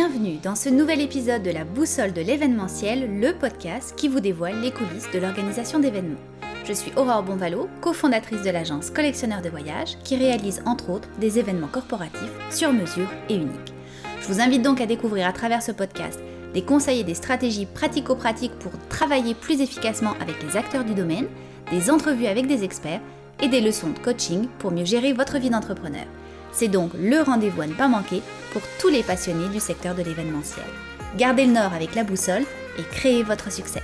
Bienvenue dans ce nouvel épisode de la Boussole de l'événementiel, le podcast qui vous dévoile les coulisses de l'organisation d'événements. Je suis Aurore Bonvalo, cofondatrice de l'agence Collectionneur de voyages, qui réalise entre autres des événements corporatifs sur mesure et uniques. Je vous invite donc à découvrir à travers ce podcast des conseils et des stratégies pratico-pratiques pour travailler plus efficacement avec les acteurs du domaine, des entrevues avec des experts et des leçons de coaching pour mieux gérer votre vie d'entrepreneur. C'est donc le rendez-vous à ne pas manquer pour tous les passionnés du secteur de l'événementiel. Gardez le nord avec la boussole et créez votre succès.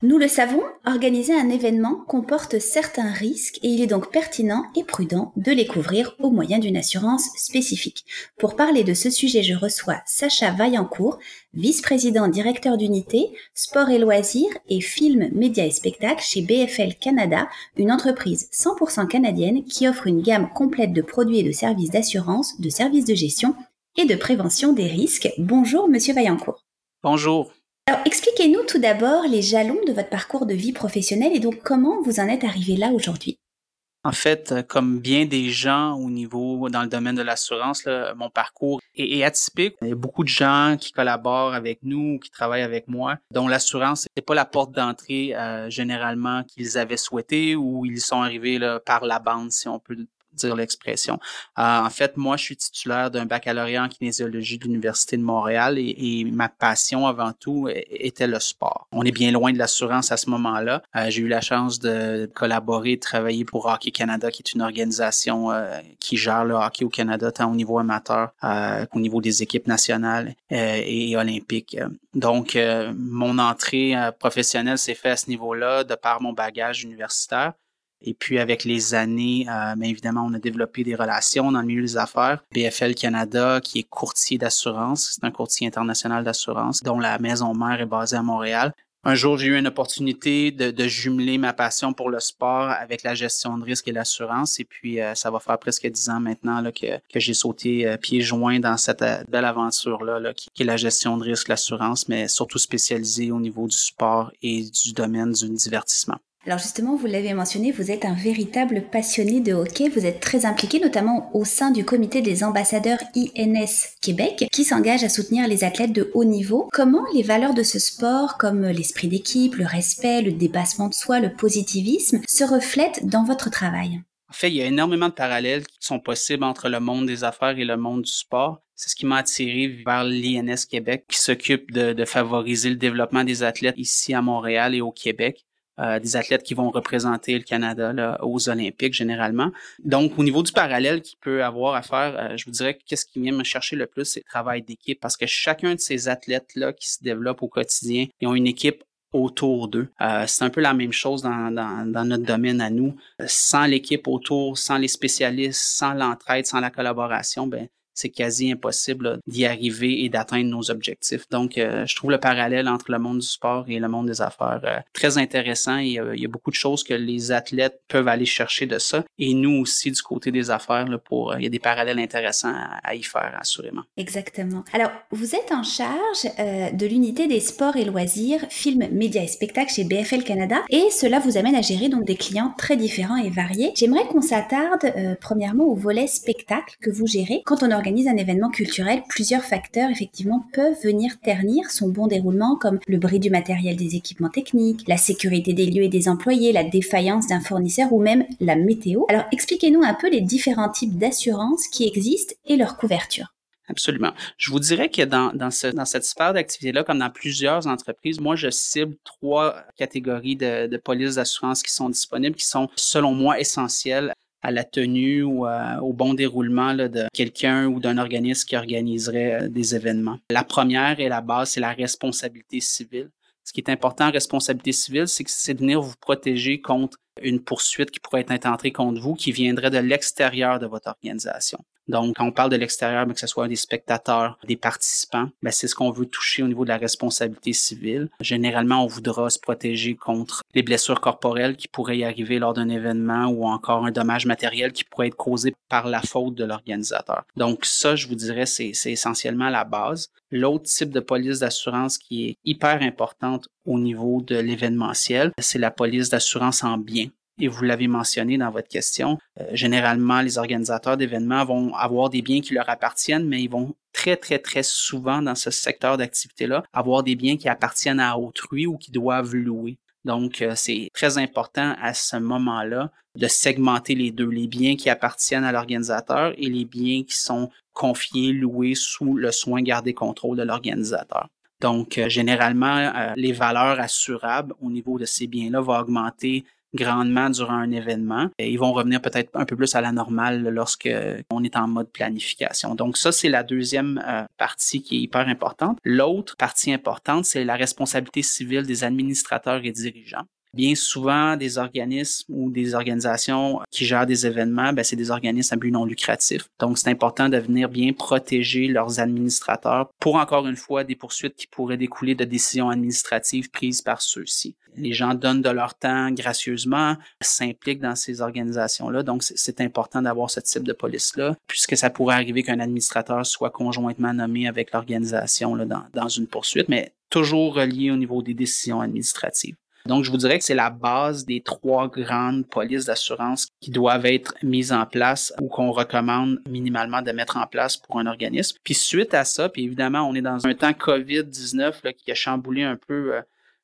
Nous le savons, organiser un événement comporte certains risques et il est donc pertinent et prudent de les couvrir au moyen d'une assurance spécifique. Pour parler de ce sujet, je reçois Sacha Vaillancourt, vice-président directeur d'unité, sport et loisirs et films, médias et spectacles chez BFL Canada, une entreprise 100% canadienne qui offre une gamme complète de produits et de services d'assurance, de services de gestion et de prévention des risques. Bonjour, monsieur Vaillancourt. Bonjour. Alors, expliquez-nous tout d'abord les jalons de votre parcours de vie professionnelle et donc comment vous en êtes arrivé là aujourd'hui. En fait, euh, comme bien des gens au niveau dans le domaine de l'assurance, mon parcours est, atypique. Il y a beaucoup de gens qui collaborent avec nous, qui travaillent avec moi, dont l'assurance n'est pas la porte d'entrée euh, généralement qu'ils avaient souhaité ou ils sont arrivés par la bande, si on peut dire l'expression. Euh, en fait, moi, je suis titulaire d'un baccalauréat en kinésiologie de l'Université de Montréal et, ma passion avant tout était le sport. On est bien loin de l'assurance à ce moment-là. Euh, j'ai eu la chance de collaborer, de travailler pour Hockey Canada, qui est une organisation euh, qui gère le hockey au Canada, tant au niveau amateur qu'au niveau des équipes nationales et, et olympiques. Donc, mon entrée professionnelle s'est faite à ce niveau-là de par mon bagage universitaire. Et puis avec les années, euh, bien évidemment, on a développé des relations dans le milieu des affaires. BFL Canada, qui est courtier d'assurance, c'est un courtier international d'assurance, dont la maison mère est basée à Montréal. Un jour, j'ai eu une opportunité de, jumeler ma passion pour le sport avec la gestion de risque et l'assurance. Et puis, euh, ça va faire presque dix ans maintenant là, que, que j'ai sauté euh, pieds joints dans cette euh, belle aventure-là, là, qui, qui, est la gestion de risque, l'assurance, mais surtout spécialisée au niveau du sport et du domaine du divertissement. Alors justement, vous l'avez mentionné, vous êtes un véritable passionné de hockey. Vous êtes très impliqué notamment au sein du comité des ambassadeurs INS Québec qui s'engage à soutenir les athlètes de haut niveau. Comment les valeurs de ce sport comme l'esprit d'équipe, le respect, le dépassement de soi, le positivisme se reflètent dans votre travail? En fait, il y a énormément de parallèles qui sont possibles entre le monde des affaires et le monde du sport. C'est ce qui m'a attiré vers l'INS Québec, qui s'occupe de, de, favoriser le développement des athlètes ici à Montréal et au Québec. Euh, des athlètes qui vont représenter le Canada aux Olympiques généralement. Donc, au niveau du parallèle qu'il peut avoir à faire, euh, je vous dirais que qu'est-ce qui vient me chercher le plus, c'est le travail d'équipe parce que chacun de ces athlètes-là qui se développent au quotidien, ils ont une équipe autour d'eux. Euh, c'est un peu la même chose dans, dans, dans notre domaine à nous. Sans l'équipe autour, sans les spécialistes, sans l'entraide, sans la collaboration, ben c'est quasi impossible d'y arriver et d'atteindre nos objectifs. Donc, euh, je trouve le parallèle entre le monde du sport et le monde des affaires euh, très intéressant. A, il y, a, beaucoup de choses que les athlètes peuvent aller chercher de ça. Et nous aussi, du côté des affaires, euh, il y a des parallèles intéressants à, y faire, assurément. Exactement. Alors, vous êtes en charge de l'unité des sports et loisirs, films, médias et spectacles chez BFL Canada. Et cela vous amène à gérer donc des clients très différents et variés. J'aimerais qu'on s'attarde premièrement au volet spectacle que vous gérez quand on organise organise un événement culturel, plusieurs facteurs effectivement peuvent venir ternir son bon déroulement comme le bris du matériel des équipements techniques, la sécurité des lieux et des employés, la défaillance d'un fournisseur ou même la météo. Alors expliquez-nous un peu les différents types d'assurances qui existent et leur couverture. Absolument. Je vous dirais que dans, dans, ce, dans cette sphère d'activité-là, comme dans plusieurs entreprises, moi, je cible trois catégories de, de polices d'assurance qui sont disponibles, qui sont, selon moi, essentielles à la tenue ou au bon déroulement de quelqu'un ou d'un organisme qui organiserait euh, des événements. La première et la base, c'est la responsabilité civile. Ce qui est important en responsabilité civile, c'est que c'est de venir vous protéger contre une poursuite qui pourrait être intentée contre vous qui viendrait de l'extérieur de votre organisation. Donc, quand on parle de l'extérieur, que ce soit des spectateurs, des participants, ben, c'est ce qu'on veut toucher au niveau de la responsabilité civile. Généralement, on voudra se protéger contre les blessures corporelles qui pourraient y arriver lors d'un événement ou encore un dommage matériel qui pourrait être causé par la faute de l'organisateur. Donc, ça, je vous dirais, c'est essentiellement la base. L'autre type de police d'assurance qui est hyper importante au niveau de l'événementiel, c'est la police d'assurance en biens. Et vous l'avez mentionné dans votre question, euh, généralement, les organisateurs d'événements vont avoir des biens qui leur appartiennent, mais ils vont très, très, très souvent dans ce secteur d'activité-là avoir des biens qui appartiennent à autrui ou qui doivent louer. Donc, euh, c'est très important à ce moment-là de segmenter les deux, les biens qui appartiennent à l'organisateur et les biens qui sont confiés, loués sous le soin gardé contrôle de l'organisateur. Donc, euh, généralement, euh, les valeurs assurables au niveau de ces biens-là vont augmenter grandement durant un événement. Et ils vont revenir peut-être un peu plus à la normale lorsque on est en mode planification. Donc ça, c'est la deuxième euh, partie qui est hyper importante. L'autre partie importante, c'est la responsabilité civile des administrateurs et dirigeants. Bien souvent, des organismes ou des organisations qui gèrent des événements, ben, c'est des organismes à but non lucratif. Donc, c'est important de venir bien protéger leurs administrateurs pour, encore une fois, des poursuites qui pourraient découler de décisions administratives prises par ceux-ci. Les gens donnent de leur temps gracieusement, s'impliquent dans ces organisations-là. Donc, c'est important d'avoir ce type de police-là, puisque ça pourrait arriver qu'un administrateur soit conjointement nommé avec l'organisation dans, dans une poursuite, mais toujours relié au niveau des décisions administratives. Donc, je vous dirais que c'est la base des trois grandes polices d'assurance qui doivent être mises en place ou qu'on recommande minimalement de mettre en place pour un organisme. Puis suite à ça, puis évidemment, on est dans un temps COVID-19 qui a chamboulé un peu euh,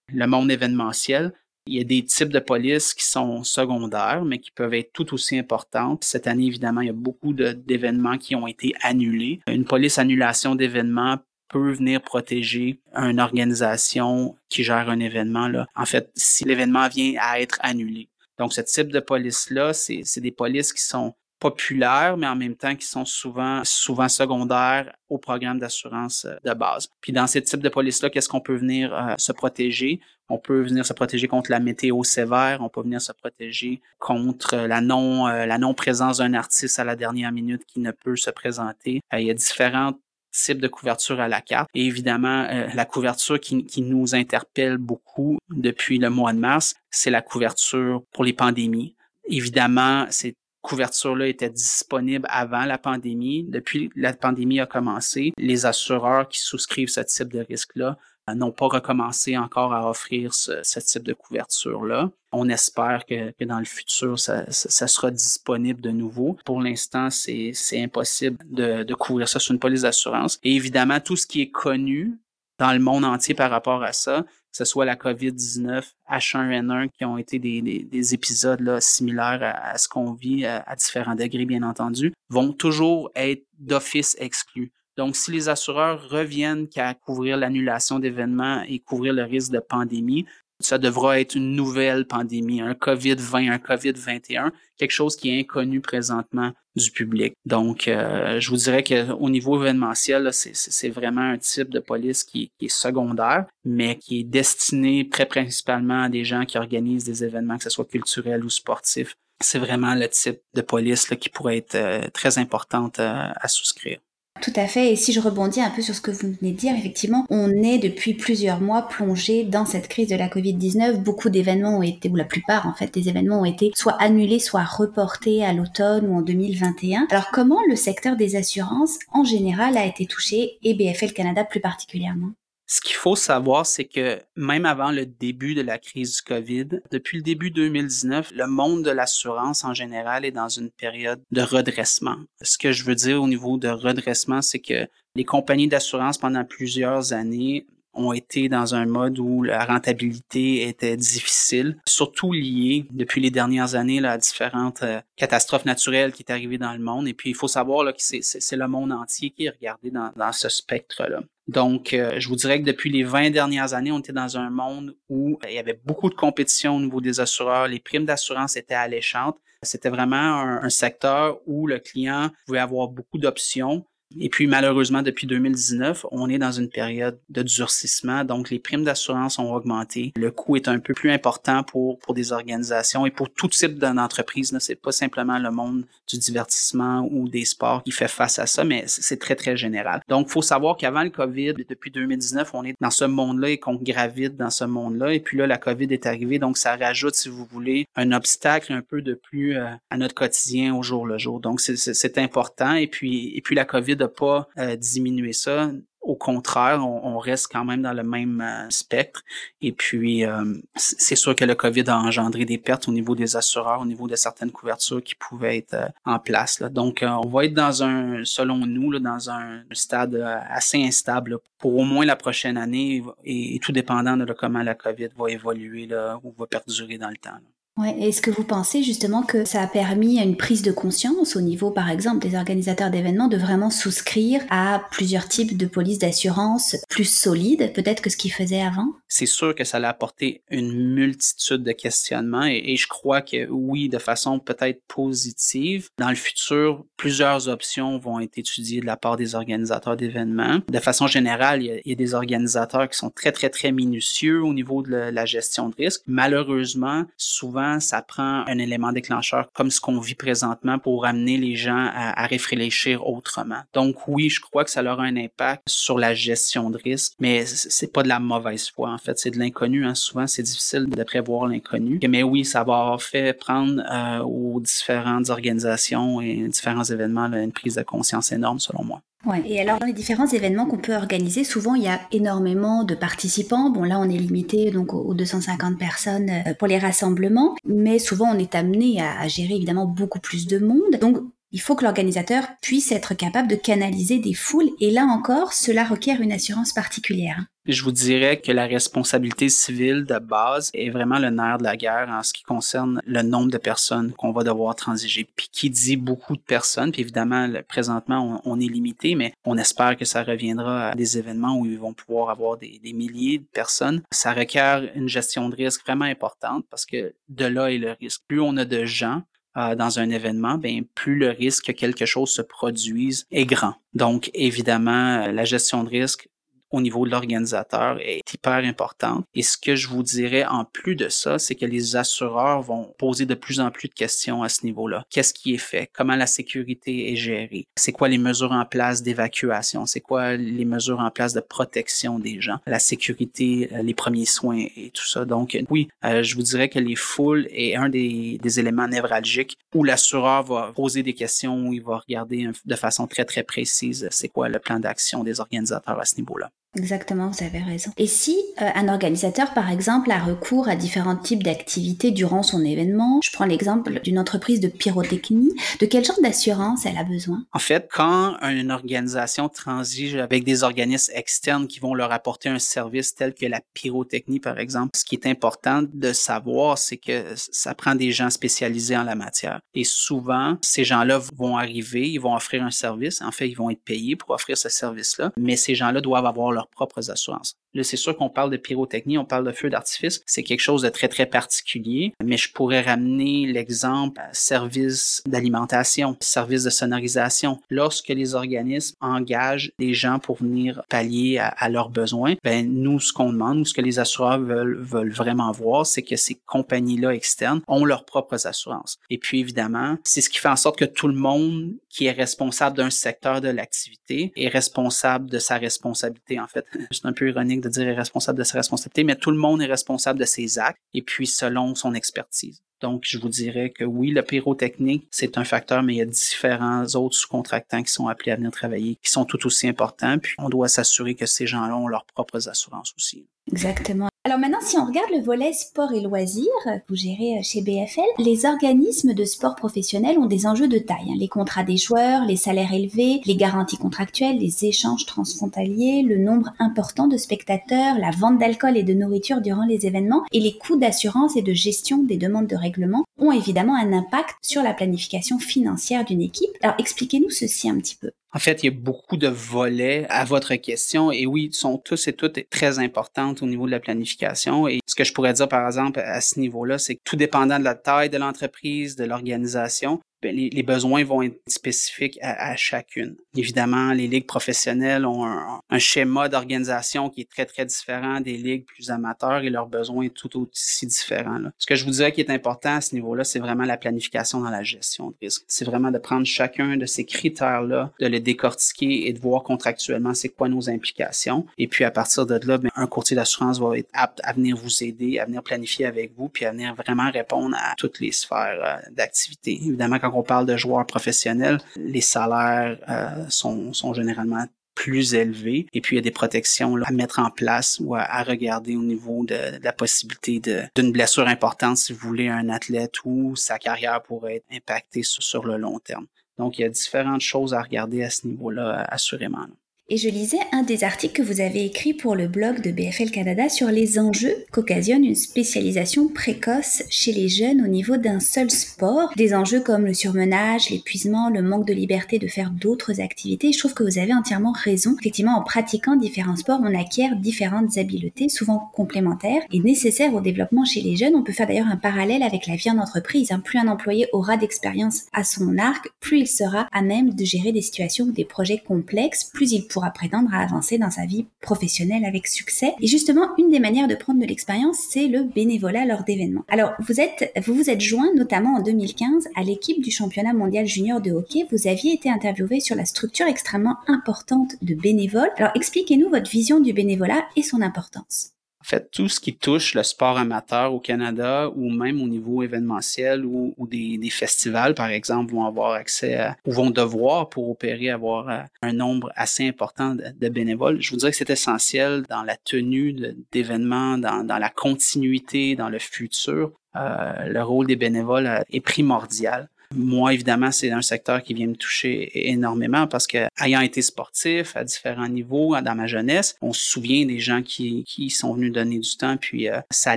le monde événementiel. Il y a des types de polices qui sont secondaires, mais qui peuvent être tout aussi importantes. Cette année, évidemment, il y a beaucoup d'événements qui ont été annulés. Une police annulation d'événements peut venir protéger une organisation qui gère un événement. Là. En fait, si l'événement vient à être annulé. Donc, ce type de police-là, c'est des polices qui sont populaires, mais en même temps qui sont souvent, souvent secondaires au programme d'assurance euh, de base. Puis dans ce type de police-là, qu'est-ce qu'on peut venir euh, se protéger? On peut venir se protéger contre la météo sévère, on peut venir se protéger contre la non, euh, la non-présence d'un artiste à la dernière minute qui ne peut se présenter. il y a différentes type de couverture à la carte. Et évidemment, euh, la couverture qui, nous interpelle beaucoup depuis le mois de mars, c'est la couverture pour les pandémies. Évidemment, cette couverture-là était disponible avant la pandémie. Depuis la pandémie a commencé, les assureurs qui souscrivent ce type de risque-là n'ont pas recommencé encore à offrir ce, type de couverture-là. On espère que, dans le futur, ça, sera disponible de nouveau. Pour l'instant, c'est impossible de, couvrir ça sur une police d'assurance. Et évidemment, tout ce qui est connu dans le monde entier par rapport à ça, que ce soit la COVID-19, H1N1, qui ont été des, des, épisodes là, similaires à, ce qu'on vit à, différents degrés, bien entendu, vont toujours être d'office exclus. Donc, si les assureurs reviennent qu'à couvrir l'annulation d'événements et couvrir le risque de pandémie, ça devra être une nouvelle pandémie, un COVID-20, un COVID-21, quelque chose qui est inconnu présentement du public. Donc, euh, je vous dirais qu'au niveau événementiel, c'est vraiment un type de police qui, est secondaire, mais qui est destiné très principalement à des gens qui organisent des événements, que ce soit culturels ou sportifs. C'est vraiment le type de police qui pourrait être euh, très importante euh, à souscrire. Tout à fait. Et si je rebondis un peu sur ce que vous venez de dire, effectivement, on est depuis plusieurs mois plongé dans cette crise de la Covid-19. Beaucoup d'événements ont été, ou la plupart en fait des événements ont été soit annulés, soit reportés à l'automne ou en 2021. Alors comment le secteur des assurances en général a été touché et BFL Canada plus particulièrement? Ce qu'il faut savoir, c'est que même avant le début de la crise du COVID, depuis le début 2019, le monde de l'assurance en général est dans une période de redressement. Ce que je veux dire au niveau de redressement, c'est que les compagnies d'assurance pendant plusieurs années ont été dans un mode où la rentabilité était difficile, surtout liée depuis les dernières années à différentes euh, catastrophes naturelles qui est arrivées dans le monde. Et puis, il faut savoir que c'est le monde entier qui est regardé dans, ce spectre-là. Donc, euh, je vous dirais que depuis les 20 dernières années, on était dans un monde où il y avait beaucoup de compétition au niveau des assureurs. Les primes d'assurance étaient alléchantes. C'était vraiment un, secteur où le client pouvait avoir beaucoup d'options et puis malheureusement, depuis 2019, on est dans une période de durcissement, donc les primes d'assurance ont augmenté. Le coût est un peu plus important pour, pour des organisations et pour tout type d'entreprise. C'est pas simplement le monde du divertissement ou des sports qui fait face à ça, mais c'est très, très général. Donc, il faut savoir qu'avant le COVID, depuis 2019, on est dans ce monde-là et qu'on gravite dans ce monde-là. Et puis là, la COVID est arrivée, donc ça rajoute, si vous voulez, un obstacle un peu de plus euh, à notre quotidien au jour le jour. Donc, c'est important. Et puis, et puis la COVID pas euh, diminuer ça. Au contraire, on, reste quand même dans le même euh, spectre. Et puis, euh, c'est sûr que le COVID a engendré des pertes au niveau des assureurs, au niveau de certaines couvertures qui pouvaient être en place. Donc, on va être dans un, selon nous, dans un stade assez instable pour au moins la prochaine année et, tout dépendant de comment la COVID va évoluer ou va perdurer dans le temps. Ouais. Est-ce que vous pensez justement que ça a permis une prise de conscience au niveau, par exemple, des organisateurs d'événements de vraiment souscrire à plusieurs types de polices d'assurance plus solides, peut-être que ce qu'ils faisaient avant? C'est sûr que ça a apporté une multitude de questionnements et, je crois que oui, de façon peut-être positive. Dans le futur, plusieurs options vont être étudiées de la part des organisateurs d'événements. De façon générale, il y, a, des organisateurs qui sont très, très, très minutieux au niveau de la gestion de risque. Malheureusement, souvent, ça prend un élément déclencheur comme ce qu'on vit présentement pour amener les gens à, réfléchir autrement. Donc oui, je crois que ça aura un impact sur la gestion de risque, mais c'est pas de la mauvaise foi en fait, c'est de l'inconnu. Hein. Souvent, c'est difficile de prévoir l'inconnu. Mais oui, ça va avoir prendre euh, aux différentes organisations et différents événements une prise de conscience énorme selon moi. Ouais. Et alors dans les différents événements qu'on peut organiser, souvent il y a énormément de participants. Bon là on est limité donc aux 250 personnes euh, pour les rassemblements, mais souvent on est amené à, gérer évidemment beaucoup plus de monde. Donc il faut que l'organisateur puisse être capable de canaliser des foules et là encore, cela requiert une assurance particulière. Je vous dirais que la responsabilité civile de base est vraiment le nerf de la guerre en ce qui concerne le nombre de personnes qu'on va devoir transiger. Puis qui dit beaucoup de personnes, puis évidemment, présentement, on, est limité, mais on espère que ça reviendra à des événements où ils vont pouvoir avoir des, des milliers de personnes. Ça requiert une gestion de risque vraiment importante parce que de là est le risque. Plus on a de gens, euh, dans un événement, ben plus le risque que quelque chose se produise est grand. Donc, évidemment, la gestion de risque au niveau de l'organisateur est hyper importante. Et ce que je vous dirais en plus de ça, c'est que les assureurs vont poser de plus en plus de questions à ce niveau-là. Qu'est-ce qui est fait? Comment la sécurité est gérée? C'est quoi les mesures en place d'évacuation? C'est quoi les mesures en place de protection des gens? La sécurité, euh, les premiers soins et tout ça. Donc, oui, euh, je vous dirais que les foules est un des, des éléments névralgiques où l'assureur va poser des questions, où il va regarder de façon très, très précise c'est quoi le plan d'action des organisateurs à ce niveau-là. Exactement, vous avez raison. Et si euh, un organisateur, par exemple, a recours à différents types d'activités durant son événement, je prends l'exemple d'une entreprise de pyrotechnie, de quel genre d'assurance elle a besoin? En fait, quand une organisation transige avec des organismes externes qui vont leur apporter un service tel que la pyrotechnie, par exemple, ce qui est important de savoir, c'est que ça prend des gens spécialisés en la matière. Et souvent, ces gens-là vont arriver, ils vont offrir un service. En fait, ils vont être payés pour offrir ce service-là, mais ces gens-là doivent avoir leur propres assurances. Là, c'est sûr qu'on parle de pyrotechnie, on parle de feu d'artifice. C'est quelque chose de très, très particulier. Mais je pourrais ramener l'exemple service d'alimentation, service de sonorisation. Lorsque les organismes engagent des gens pour venir pallier à, leurs besoins, ben, nous, ce qu'on demande, ou ce que les assureurs veulent, veulent vraiment voir, c'est que ces compagnies-là externes ont leurs propres assurances. Et puis, évidemment, c'est ce qui fait en sorte que tout le monde qui est responsable d'un secteur de l'activité est responsable de sa responsabilité, en fait. C'est un peu ironique de dire est responsable de ses responsabilités, mais tout le monde est responsable de ses actes et puis selon son expertise. Donc, je vous dirais que oui, le pyrotechnique, c'est un facteur, mais il y a différents autres sous-contractants qui sont appelés à venir travailler, qui sont tout aussi importants. Puis, on doit s'assurer que ces gens-là ont leurs propres assurances aussi. Exactement. Alors maintenant, si on regarde le volet sport et loisirs, que vous gérez euh, chez BFL, les organismes de sport professionnels ont des enjeux de taille. Hein. Les contrats des joueurs, les salaires élevés, les garanties contractuelles, les échanges transfrontaliers, le nombre important de spectateurs, la vente d'alcool et de nourriture durant les événements et les coûts d'assurance et de gestion des demandes de règlement ont évidemment un impact sur la planification financière d'une équipe. Alors expliquez-nous ceci un petit peu. En fait, il y a beaucoup de volets à votre question et oui, sont tous et toutes très importantes au niveau de la planification. Et ce que je pourrais dire, par exemple, à ce niveau-là, c'est que tout dépendant de la taille de l'entreprise, de l'organisation, ben, les, besoins vont être spécifiques à, chacune. Évidemment, les ligues professionnelles ont un, schéma d'organisation qui est très, très différent des ligues plus amateurs et leurs besoins tout aussi différents. Ce que je vous dirais qui est important à ce niveau-là, c'est vraiment la planification dans la gestion de risque. C'est vraiment de prendre chacun de ces critères-là, de le décortiquer et de voir contractuellement c'est quoi nos implications. Et puis à partir de là, ben, un courtier d'assurance va être apte à venir vous aider, à venir planifier avec vous, puis à venir vraiment répondre à toutes les sphères euh, d'activité. Évidemment, quand on parle de joueurs professionnels, les salaires euh, sont, sont généralement plus élevé. Et puis, il y a des protections à mettre en place ou à, regarder au niveau de, la possibilité d'une blessure importante, si vous voulez, un athlète ou sa carrière pourrait être impactée sur le long terme. Donc, il y a différentes choses à regarder à ce niveau-là, assurément. Et je lisais un des articles que vous avez écrit pour le blog de BFL Canada sur les enjeux qu'occasionne une spécialisation précoce chez les jeunes au niveau d'un seul sport. Des enjeux comme le surmenage, l'épuisement, le manque de liberté de faire d'autres activités. Je trouve que vous avez entièrement raison. Effectivement, en pratiquant différents sports, on acquiert différentes habiletés, souvent complémentaires et nécessaires au développement chez les jeunes. On peut faire d'ailleurs un parallèle avec la vie en entreprise. Hein. Plus un employé aura d'expérience à son arc, plus il sera à même de gérer des situations ou des projets complexes, plus il pourra prétendre à avancer dans sa vie professionnelle avec succès. Et justement, une des manières de prendre de l'expérience, c'est le bénévolat lors d'événements. Alors, vous êtes, vous vous êtes joint notamment en 2015 à l'équipe du championnat mondial junior de hockey. Vous aviez été interviewé sur la structure extrêmement importante de bénévoles. Alors, expliquez-nous votre vision du bénévolat et son importance. En fait, tout ce qui touche le sport amateur au Canada ou même au niveau événementiel ou, des, festivals, par exemple, vont avoir accès ou vont devoir, pour opérer, avoir euh, un nombre assez important de, bénévoles. Je vous dirais que c'est essentiel dans la tenue d'événements, dans, dans, la continuité, dans le futur. Euh, le rôle des bénévoles euh, est primordial. Moi, évidemment, c'est un secteur qui vient me toucher énormément parce que, ayant été sportif à différents niveaux dans ma jeunesse, on se souvient des gens qui, qui sont venus donner du temps, puis euh, ça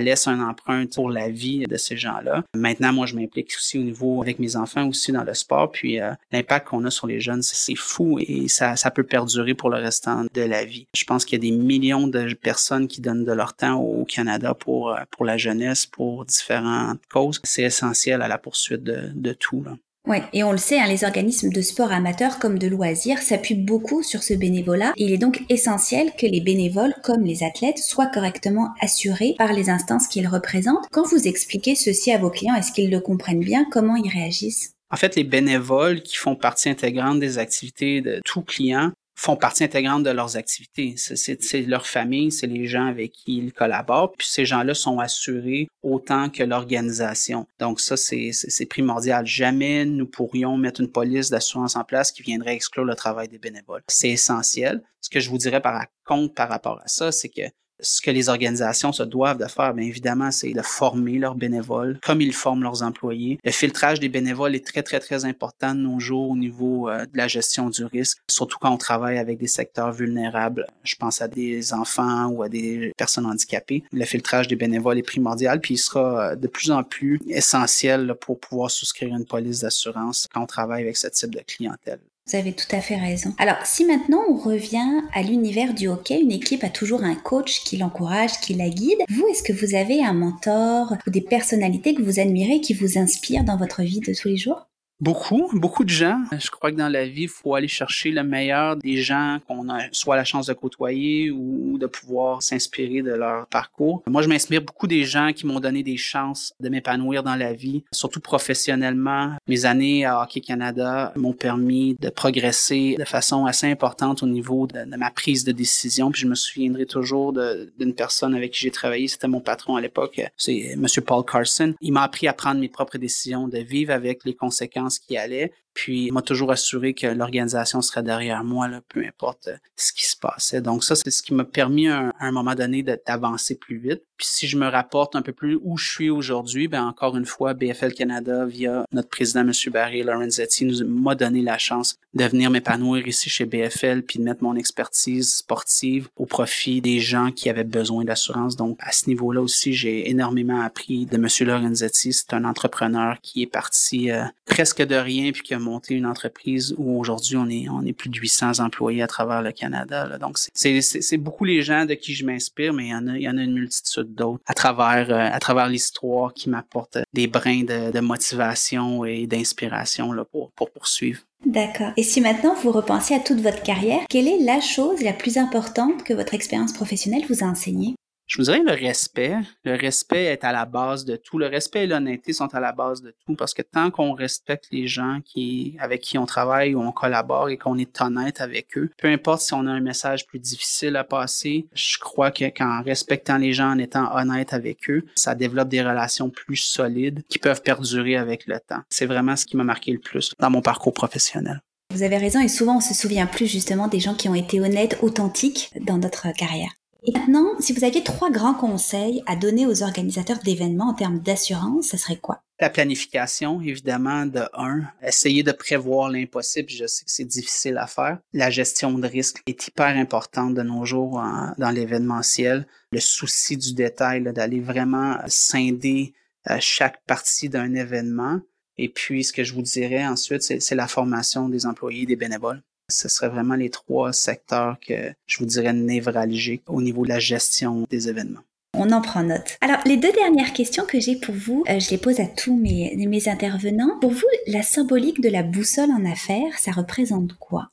laisse un empreinte pour la vie de ces gens-là. Maintenant, moi, je m'implique aussi au niveau avec mes enfants aussi dans le sport, puis euh, l'impact qu'on a sur les jeunes, c'est fou et ça, ça peut perdurer pour le restant de la vie. Je pense qu'il y a des millions de personnes qui donnent de leur temps au Canada pour, euh, pour la jeunesse, pour différentes causes. C'est essentiel à la poursuite de, de tout. Ouais, et on le sait, hein, les organismes de sport amateurs comme de loisirs s'appuient beaucoup sur ce bénévolat. il est donc essentiel que les bénévoles, comme les athlètes, soient correctement assurés par les instances qu'ils représentent. Quand vous expliquez ceci à vos clients, est-ce qu'ils le comprennent bien? Comment ils réagissent? En fait, les bénévoles qui font partie intégrante des activités de tout client font partie intégrante de leurs activités. C'est leur famille, c'est les gens avec qui ils collaborent, puis ces gens-là sont assurés autant que l'organisation. Donc ça, c'est primordial. Jamais nous pourrions mettre une police d'assurance en place qui viendrait exclure le travail des bénévoles. C'est essentiel. Ce que je vous dirais par contre par rapport à ça, c'est que ce que les organisations se doivent de faire, bien évidemment, c'est de former leurs bénévoles comme ils forment leurs employés. Le filtrage des bénévoles est très, très, très important de nos jours au niveau euh, de la gestion du risque, surtout quand on travaille avec des secteurs vulnérables. Je pense à des enfants ou à des personnes handicapées. Le filtrage des bénévoles est primordial, puis il sera euh, de plus en plus essentiel pour pouvoir souscrire une police d'assurance quand on travaille avec ce type de clientèle. Vous avez tout à fait raison. Alors, si maintenant on revient à l'univers du hockey, une équipe a toujours un coach qui l'encourage, qui la guide. Vous, est-ce que vous avez un mentor ou des personnalités que vous admirez, qui vous inspirent dans votre vie de tous les jours? Beaucoup, beaucoup de gens. Je crois que dans la vie, il faut aller chercher le meilleur des gens qu'on a soit la chance de côtoyer ou de pouvoir s'inspirer de leur parcours. Moi, je m'inspire beaucoup des gens qui m'ont donné des chances de m'épanouir dans la vie, surtout professionnellement. Mes années à Hockey Canada m'ont permis de progresser de façon assez importante au niveau de, ma prise de décision. Puis je me souviendrai toujours d'une personne avec qui j'ai travaillé. C'était mon patron à l'époque, c'est Monsieur Paul Carson. Il m'a appris à prendre mes propres décisions, de vivre avec les conséquences qui allait. Puis, m'a toujours assuré que l'organisation serait derrière moi, là, peu importe euh, ce qui se passait. Donc, ça, c'est ce qui m'a permis à un, moment donné d'avancer plus vite. Puis, si je me rapporte un peu plus où je suis aujourd'hui, ben encore une fois, BFL Canada, via notre président, M. Barry Lorenzetti, nous m'a donné la chance de venir m'épanouir ici chez BFL, puis de mettre mon expertise sportive au profit des gens qui avaient besoin d'assurance. Donc, à ce niveau-là aussi, j'ai énormément appris de M. Lorenzetti. C'est un entrepreneur qui est parti euh, presque de rien, puis qui a monter une entreprise où aujourd'hui on est on est plus de 800 employés à travers le Canada. Donc c'est beaucoup les gens de qui je m'inspire, mais il y il y en a une multitude d'autres à travers euh, à travers l'histoire qui m'apportent des brins de, motivation et d'inspiration pour pour poursuivre. D'accord. Et si maintenant vous repensez à toute votre carrière, quelle est la chose la plus importante que votre expérience professionnelle vous a enseignée? Je vous dirais le respect. Le respect est à la base de tout. Le respect et l'honnêteté sont à la base de tout parce que tant qu'on respecte les gens qui, avec qui on travaille ou on collabore et qu'on est honnête avec eux, peu importe si on a un message plus difficile à passer, je crois que qu'en respectant les gens, en étant honnête avec eux, ça développe des relations plus solides qui peuvent perdurer avec le temps. C'est vraiment ce qui m'a marqué le plus dans mon parcours professionnel. Vous avez raison et souvent on se souvient plus justement des gens qui ont été honnêtes, authentiques dans notre carrière. Et maintenant, si vous aviez trois grands conseils à donner aux organisateurs d'événements en termes d'assurance, ce serait quoi? La planification, évidemment, de un. Essayer de prévoir l'impossible, je sais que c'est difficile à faire. La gestion de risque est hyper importante de nos jours dans l'événementiel. Le souci du détail, d'aller vraiment scinder euh, chaque partie d'un événement. Et puis, ce que je vous dirais ensuite, c'est la formation des employés, des bénévoles. Ce serait vraiment les trois secteurs que je vous dirais névralgiques au niveau de la gestion des événements. On en prend note. Alors, les deux dernières questions que j'ai pour vous, euh, je les pose à tous mes, mes intervenants. Pour vous, la symbolique de la boussole en affaires, ça représente quoi?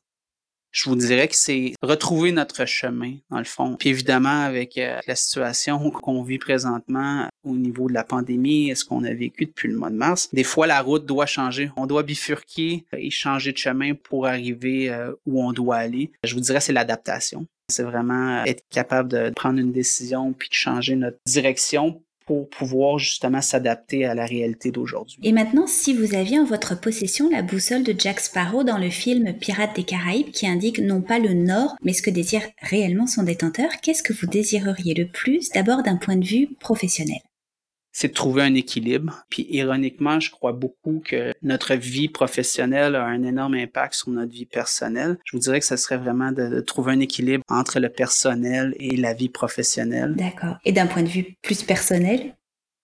Je vous dirais que c'est retrouver notre chemin, dans le fond. Puis évidemment, avec euh, la situation qu'on vit présentement au niveau de la pandémie, est ce qu'on a vécu depuis le mois de mars, des fois, la route doit changer. On doit bifurquer et changer de chemin pour arriver euh, où on doit aller. Je vous dirais, c'est l'adaptation. C'est vraiment être capable de prendre une décision puis de changer notre direction pour pouvoir justement s'adapter à la réalité d'aujourd'hui. Et maintenant, si vous aviez en votre possession la boussole de Jack Sparrow dans le film Pirates des Caraïbes qui indique non pas le nord, mais ce que désire réellement son détenteur, qu'est-ce que vous désireriez le plus d'abord d'un point de vue professionnel? C'est de trouver un équilibre. Puis ironiquement, je crois beaucoup que notre vie professionnelle a un énorme impact sur notre vie personnelle. Je vous dirais que ce serait vraiment de, trouver un équilibre entre le personnel et la vie professionnelle. D'accord. Et d'un point de vue plus personnel?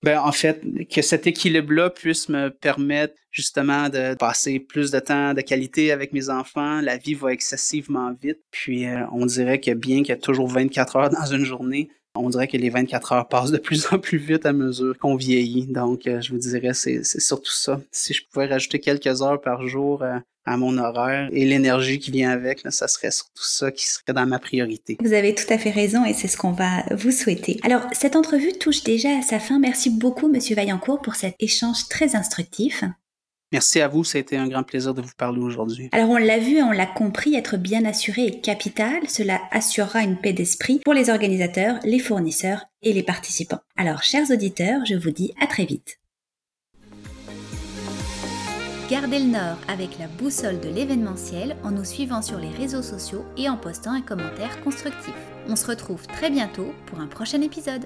Ben, en fait, que cet équilibre-là puisse me permettre justement de passer plus de temps de qualité avec mes enfants. La vie va excessivement vite. Puis, euh, on dirait que bien qu'il y a toujours 24 heures dans une journée, on dirait que les 24 heures passent de plus en plus vite à mesure qu'on vieillit. Donc, euh, je vous dirais, c'est surtout ça. Si je pouvais rajouter quelques heures par jour euh, à mon horaire et l'énergie qui vient avec, ça serait surtout ça qui serait dans ma priorité. Vous avez tout à fait raison et c'est ce qu'on va vous souhaiter. Alors, cette entrevue touche déjà à sa fin. Merci beaucoup, Monsieur Vaillancourt, pour cet échange très instructif. Merci à vous, ça a été un grand plaisir de vous parler aujourd'hui. Alors on l'a vu, on l'a compris, être bien assuré est capital, cela assurera une paix d'esprit pour les organisateurs, les fournisseurs et les participants. Alors chers auditeurs, je vous dis à très vite. Gardez le nord avec la boussole de l'événementiel en nous suivant sur les réseaux sociaux et en postant un commentaire constructif. On se retrouve très bientôt pour un prochain épisode.